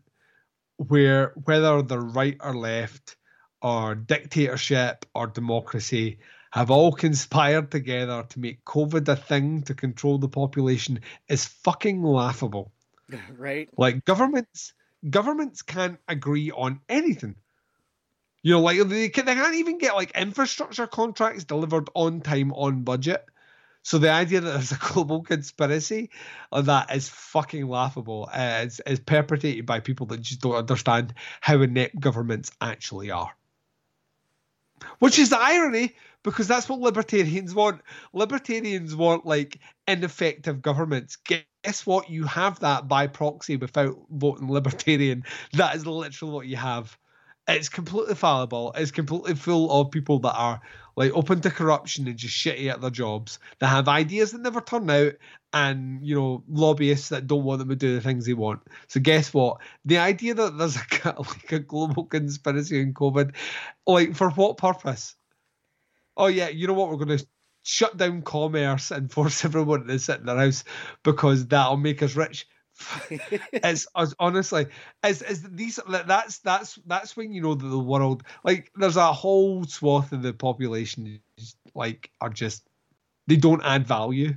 where whether they're right or left, or dictatorship or democracy, have all conspired together to make COVID a thing to control the population is fucking laughable. [LAUGHS] Right? Like governments governments can't agree on anything. You know, like they, can, they can't even get like infrastructure contracts delivered on time, on budget. So the idea that there's a [LAUGHS] global conspiracy of that is fucking laughable. Uh, it's, it's perpetrated by people that just don't understand how inept governments actually are. Which is the irony, because that's what libertarians want. Libertarians want like ineffective governments. Guess what? You have that by proxy without voting libertarian. [LAUGHS] That is literally what you have. It's completely fallible. It's completely full of people that are like open to corruption and just shitty at their jobs. They have ideas that never turn out, and you know lobbyists that don't want them to do the things they want. So guess what? The idea that there's a [LAUGHS] like a global conspiracy in COVID, like for what purpose? oh yeah, you know what, we're going to shut down commerce and force [LAUGHS] everyone to sit in their house because that'll make us rich. [LAUGHS] it's, it's honestly as as these that's that's that's when you know that the world like there's a whole swath of the population like are just they don't add value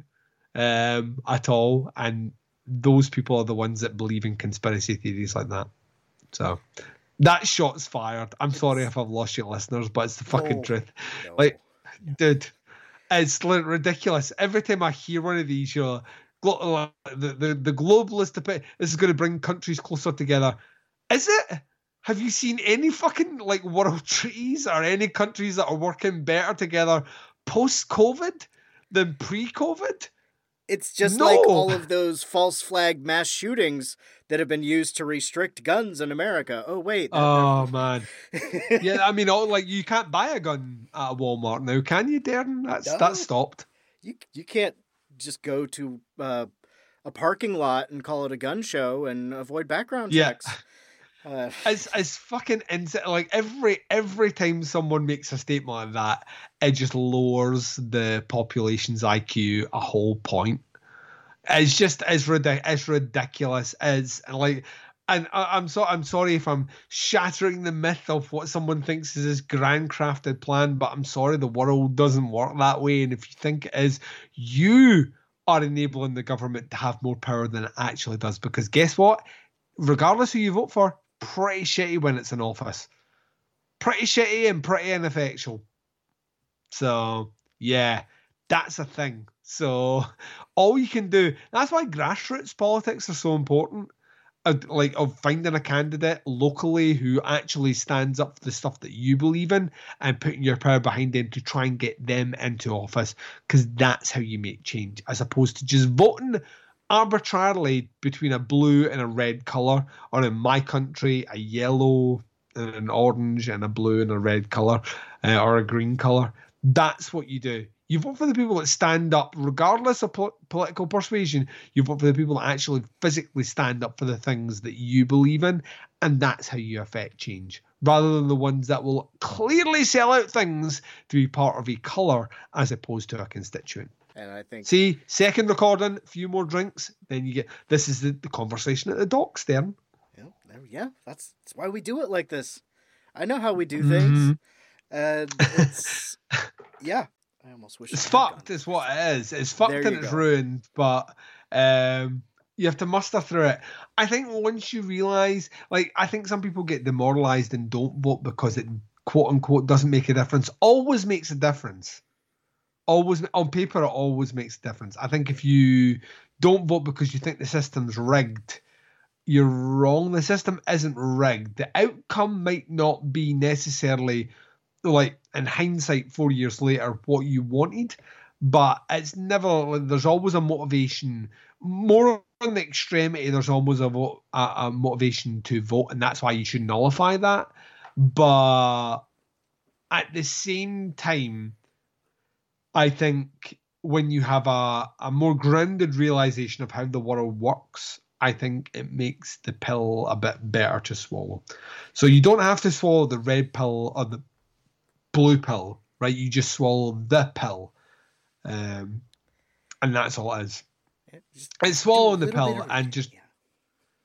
um at all. And those people are the ones that believe in conspiracy theories like that. So that shot's fired. I'm sorry if i've lost your listeners but it's the fucking no, truth. No. like dude, it's ridiculous. Every time I hear one of these, you know, uh, Oh, the the, the globalist this is going to bring countries closer together. Is it? Have you seen any fucking like world [LAUGHS] treaties or any countries that are working better together post COVID? than pre-COVID? It's just No. like all of those false flag mass shootings that have been used to restrict guns in America. Oh wait, Oh man, [LAUGHS] yeah. I mean, all, like you can't buy a gun at Walmart now, can you, Daeron? That's No. that's stopped. you you can't just go to uh, a parking lot and call it a gun show and avoid background Yeah. checks. Uh, [LAUGHS] It's it's fucking insane. Like every every time someone makes a statement like that, it just lowers the population's IQ a whole point. It's just it's ridiculous. It's ridiculous. It's like, and I, I'm so I'm sorry if I'm shattering the myth of what someone thinks is this grand crafted plan, but I'm sorry the world doesn't work that way. And if you think it is, you are enabling the government to have more power than it actually does. Because guess what? regardless who you vote for, pretty shitty when it's in office. Pretty shitty and pretty ineffectual. So, yeah, that's a thing. So, [LAUGHS] all you can do, that's why grassroots politics are so important. Like, of finding a candidate locally who actually stands up for the stuff that you believe in and putting your power behind them to try and get them into office. Because that's how you make change, as opposed to just voting arbitrarily between a blue and a red color, or in my country, a yellow and an orange and a blue and a red color, uh, or a green color. That's what you do. You vote for the people that stand up, regardless of po- political persuasion. You vote for the people that actually physically stand up for the things that you believe in, and that's how you affect change. Rather than the ones that will clearly sell out things to be part of a color as opposed to a constituent. and I think See, second recording, a few more drinks, then you get this is the, the conversation at the docks, Then Yeah, there- yeah, that's, that's why we do it like this. I know how we do Mhm. things, and it's [LAUGHS] yeah. I almost wish It's I had a fucked, is what it is. It's fucked There and it's go. ruined, but um you have to muster through it. I think once you realise, like, I think some people get demoralised and don't vote because it quote unquote doesn't make a difference. Always makes a difference. Always on paper, it always makes a difference. I think if you don't vote because you think the system's rigged, you're wrong. The system isn't rigged. The outcome might not be necessarily like in hindsight, four years later, what you wanted, but it's never. There's always a motivation. More on the extremity, there's always a, a, a motivation to vote, and that's why you should nullify that. But at the same time, I think when you have a, a more grounded realization of how the world works, I think it makes the pill a bit better to swallow. So you don't have to swallow the red pill or the blue pill, right? You just swallow the pill. Um, and that's all it is. It's swallowing the pill and just,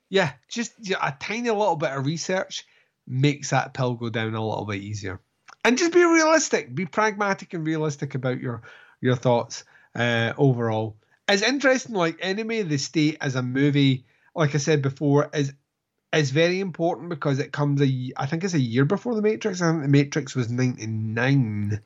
yeah, just a tiny little bit of research makes that pill go down a little bit easier. And just be realistic, be pragmatic and realistic about your your thoughts uh, overall. It's interesting, like Enemy of the State as a movie, like I said before, is is very important because it comes a I think it's a year before the Matrix. I think the Matrix was ninety nine.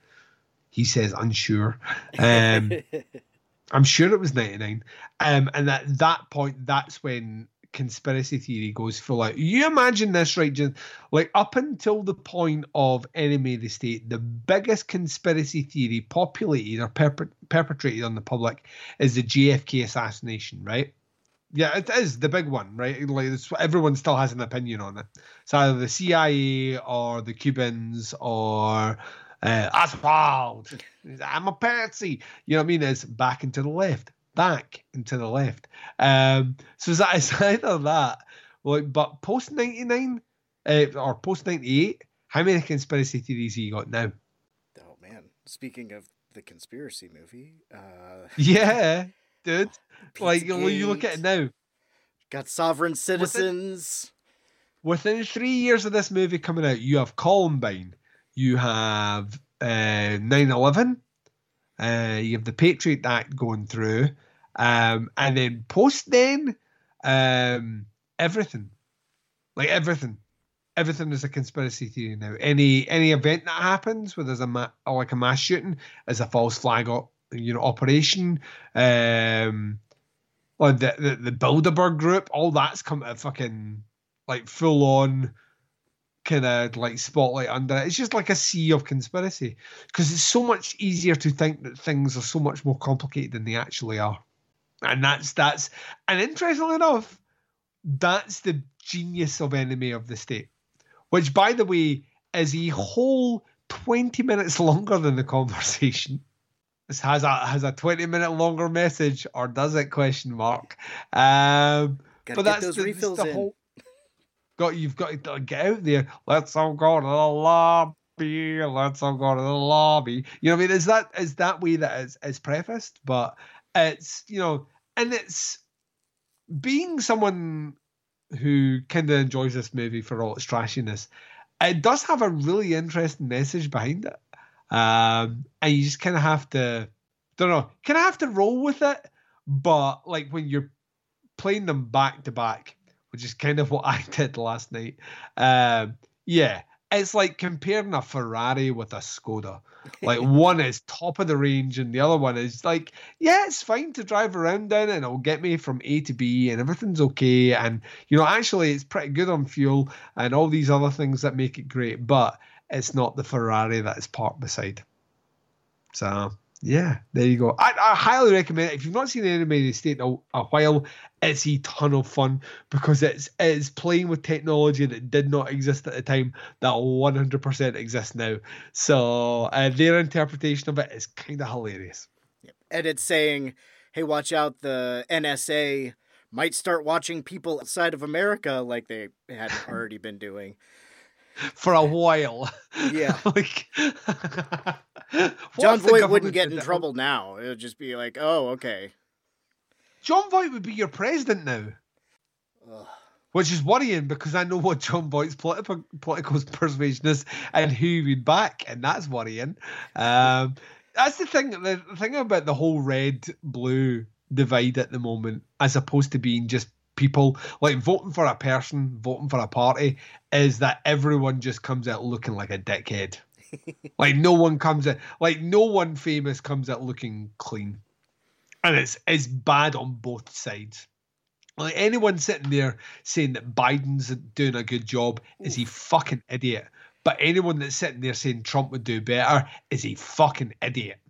He says unsure. Um, [LAUGHS] I'm sure it was 99. Um, and at that point, that's when conspiracy theory goes full out. You imagine this, right? Just like up until the point of Enemy of the State, the biggest conspiracy theory populated or perpet- perpetrated on the public is the JFK assassination, right? Yeah, it is the big one, right? Like it's, everyone still has an opinion on it. It's either the CIA or the Cubans or uh, Oswald. I'm a patsy. You know what I mean? It's back and to the left, back and to the left. Um, so it's, it's [LAUGHS] either that, like, but post 99 uh, or post 98, how many conspiracy theories have you got now? Oh man, speaking of the conspiracy movie, uh, [LAUGHS] Yeah, dude. like, when you look at it now, got sovereign citizens. within three years of this movie coming out, you have Columbine, you have uh, 9-11, uh, you have the Patriot Act going through, um, and then post then, um, everything, like everything, everything is a conspiracy theory now. Any any event that happens where there's a ma- like a mass shooting is a false flag, you know, operation. Um, like the, the the Bilderberg group, all that's come to fucking like full on kind of like spotlight under it. It's just like a sea of conspiracy because it's so much easier to think that things are so much more complicated than they actually are. And that's that's and interestingly enough, that's the genius of Enemy of the State, which by the way is a whole 20 minutes longer than the conversation. This has a has a 20 minute longer message, or does it? Question mark. Um, but that's those the, refills the in. whole. Got you've got to get out there. Let's all go to the lobby. Let's all go to the lobby. You know, what I mean, is that is that way that is is prefaced, but it's you know, and it's being someone who kind of enjoys this movie for all its trashiness. It does have a really interesting message behind it, um, and you just kind of have to, don't know, kind of have to roll with it. But like when you're playing them back to back, which is kind of what [LAUGHS] I did last night. Um, yeah, it's like comparing a Ferrari with a Skoda. Like [LAUGHS] one is top of the range, and the other one is like, yeah, it's fine to drive around in, and it'll get me from A to B, and everything's okay. And you know, actually, it's pretty good on fuel and all these other things that make it great. But it's not the Ferrari that is parked beside. So yeah, there you go. I, I highly recommend it. If you've not seen the Animated State in a, a while, it's a ton of fun because it's it's playing with technology that did not exist at the time that 100% exists now. So uh, their interpretation of it is kind of hilarious. And it's saying, hey, watch out, the NSA might start watching people outside of America like they hadn't [LAUGHS] already been doing. For a while. Yeah. [LAUGHS] like, Jon Voight wouldn't get in that? trouble now. It would just be like, oh, okay. Jon Voight would be your president now. Which is worrying because I know what Jon Voight's political political [LAUGHS] persuasion is and who he would back, and that's worrying. Um, that's the thing. The thing about the whole red blue divide at the moment, as opposed to being just people like voting for a person, voting for a party, is that everyone just comes out looking like a dickhead. [LAUGHS] like no one comes out, like no one famous comes out looking clean, and it's it's bad on both sides. Like anyone sitting there saying that Biden's doing a good job is a fucking idiot. But anyone that's sitting there saying Trump would do better is a fucking idiot. [LAUGHS]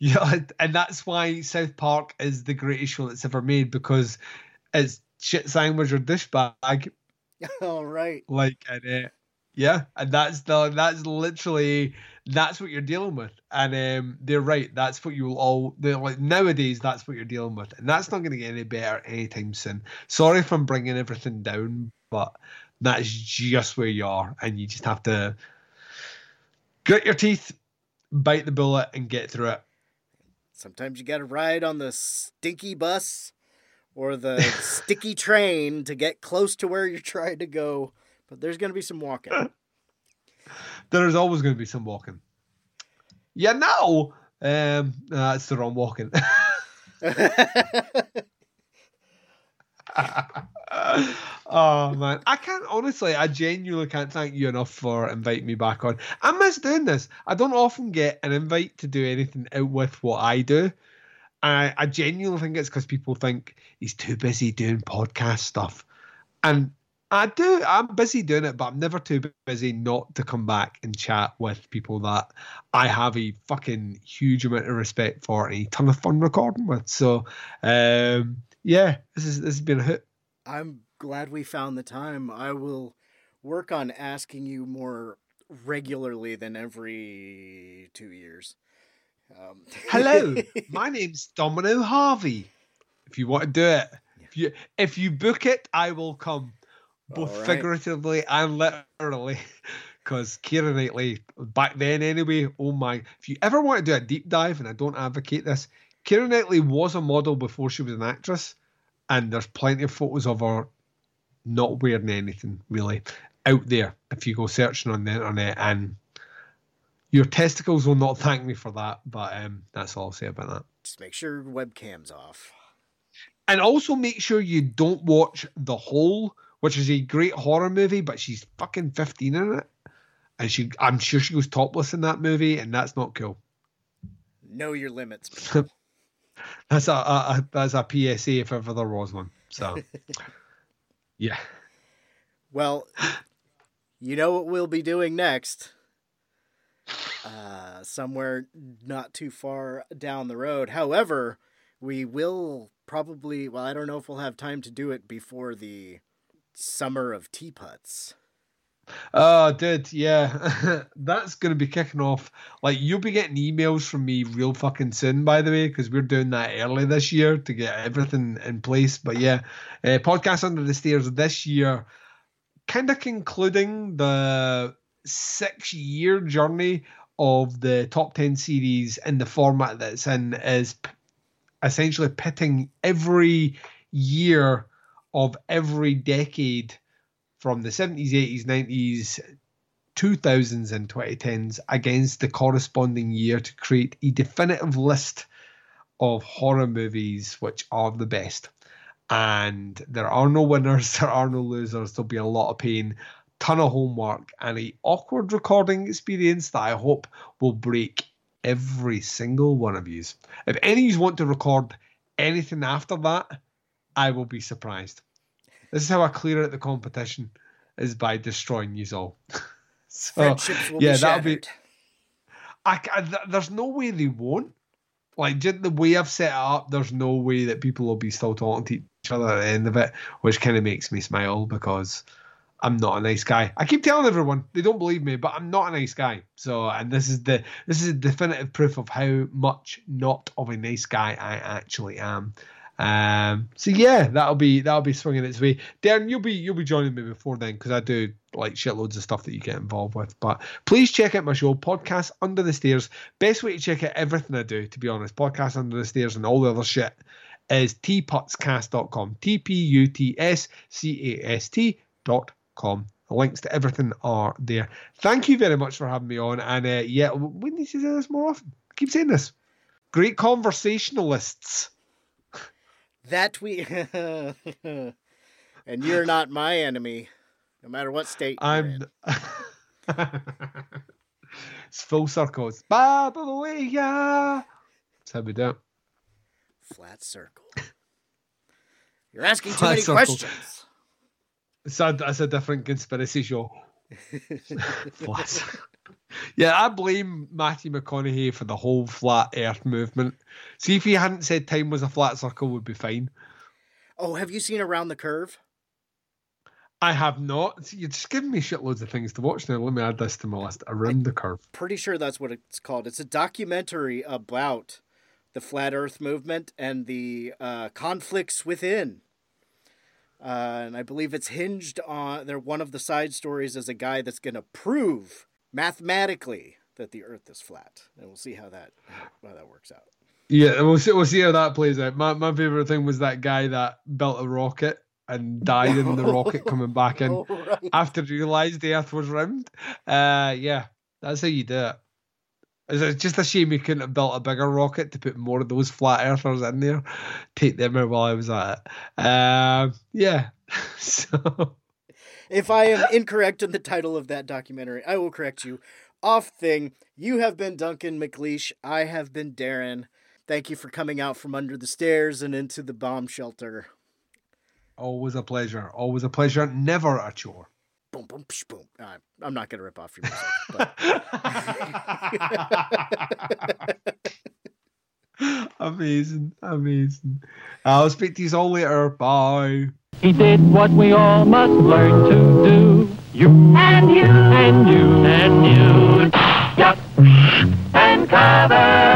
Yeah, and that's why South Park is the greatest show that's ever made because it's shit sandwich or dish bag. [LAUGHS] All right. Like, and, uh, yeah, and that's the that's literally that's what you're dealing with. And um, they're right. That's what you'll all they're like nowadays. That's what you're dealing with, and that's not going to get any better anytime soon. Sorry if I'm bringing everything down, but that's just where you are, and you just have to grit your teeth, bite the bullet, and get through it. Sometimes you got to ride on the stinky bus or the [LAUGHS] sticky train to get close to where you're trying to go. But there's going to be some walking. [LAUGHS] There's always going to be some walking. Yeah, no, um, that's the wrong walking. [LAUGHS] oh man, I can't honestly. I genuinely can't thank you enough for inviting me back on. I miss doing this. I don't often get an invite to do anything out with what I do. I, I genuinely think it's because people think he's too busy doing podcast stuff, and I do. I'm busy doing it, but I'm never too busy not to come back and chat with people that I have a fucking huge amount of respect for and a ton of fun recording with. So, um, yeah, this is this has been a hoot. I'm glad we found the time. I will work on asking you more regularly than every two years. Um, [LAUGHS] Hello, my name's Domino Harvey. If you want to do it, if you if you book it, I will come, both right. figuratively and literally. [LAUGHS] Because Keira Knightley, back then anyway, oh my! If you ever want to do a deep dive, and I don't advocate this, Keira Knightley was a model before she was an actress, and there's plenty of photos of her not wearing anything really out there. If you go searching on the internet, and your testicles will not thank me for that, but um, that's all I'll say about that. Just make sure webcam's off. And also make sure you don't watch The Hole, which is a great horror movie, but she's fucking 15 in it. And she I'm sure she goes topless in that movie, and that's not cool. Know your limits. [LAUGHS] That's a, a, a that's a PSA if ever there was one. So [LAUGHS] yeah. Well, you know what we'll be doing next. Uh, somewhere not too far down the road. However, we will probably, well, I don't know if we'll have time to do it before the summer of teapots. Oh, dude, yeah, [LAUGHS] that's gonna be kicking off. Like you'll be getting emails from me real fucking soon, by the way, because we're doing that early this year to get everything in place. But yeah, uh, podcast under the stairs this year, kind of concluding the six-year journey of the top ten series in the format that's in is p- essentially pitting every year of every decade from the 70s, 80s, 90s, 2000s, and 2010s against the corresponding year to create a definitive list of horror movies which are the best. And there are no winners, [LAUGHS] there are no losers. There'll be a lot of pain, ton of homework, and a awkward recording experience that I hope will break every single one of you. If any of you want to record anything after that, I will be surprised. This is how I clear out the competition is by destroying you all. [LAUGHS] so yeah, that'll be. I, I- th- there's no way they won't. Like just the way I've set it up, there's no way that people will be still talking to each other at the end of it, which kind of makes me smile because I'm not a nice guy. I keep telling everyone they don't believe me, but I'm not a nice guy. So, and this is the this is definitive proof of how much not of a nice guy I actually am. Um, so yeah, that'll be that'll be swinging its way. Daeron, you'll be you'll be joining me before then because I do like shitloads of stuff that you get involved with. But please check out my show, Podcast Under the Stairs. Best way to check out everything I do, to be honest, Podcast Under the Stairs and all the other shit is tputscast.com. T P U T S C A S T dot com. The links to everything are there. Thank you very much for having me on. And uh, yeah, we need to say this more often. I keep saying this. Great conversationalists. That we. [LAUGHS] and you're not my enemy, no matter what state. you're. I'm. [LAUGHS] it's full circle. It's Babylonia. That's how we do it. Flat circle. You're asking too Flat many circle. questions. A, it's a different conspiracy show. [LAUGHS] Flat. Yeah, I blame Matthew McConaughey for the whole flat Earth movement. See, if he hadn't said time was a flat circle, would be fine. Oh, have you seen Around the Curve? I have not. You're just giving me shitloads of things to watch now. Let me add this to my list. Around the curve. Pretty sure that's what it's called. It's a documentary about the flat Earth movement and the uh, conflicts within. Uh, and I believe it's hinged on. They're one of the side stories is a guy that's going to prove mathematically that the Earth is flat, and we'll see how that how that works out. Yeah, we'll see. We'll see how that plays out. My my favorite thing was that guy that built a rocket and died in the rocket [LAUGHS] coming back in Oh, right. after he realised the Earth was round. Uh, yeah, that's how you do it. It's it's just a shame he couldn't have built a bigger rocket to put more of those flat earthers in there. Take them out while I was at it. Um, yeah. [LAUGHS] so If I am incorrect in the title of that documentary, I will correct you. Off thing, you have been Duncan McLeish. I have been Daeron. Thank you for coming out from under the stairs and into the bomb shelter. always a pleasure. Always a pleasure. Never a chore boom, boom, psh, boom. Uh, I'm not going to rip off your music. [LAUGHS] [LAUGHS] Amazing, amazing. I'll speak to you all later. Bye. He did what we all must learn to do. You and you and you and you. Duck and cover.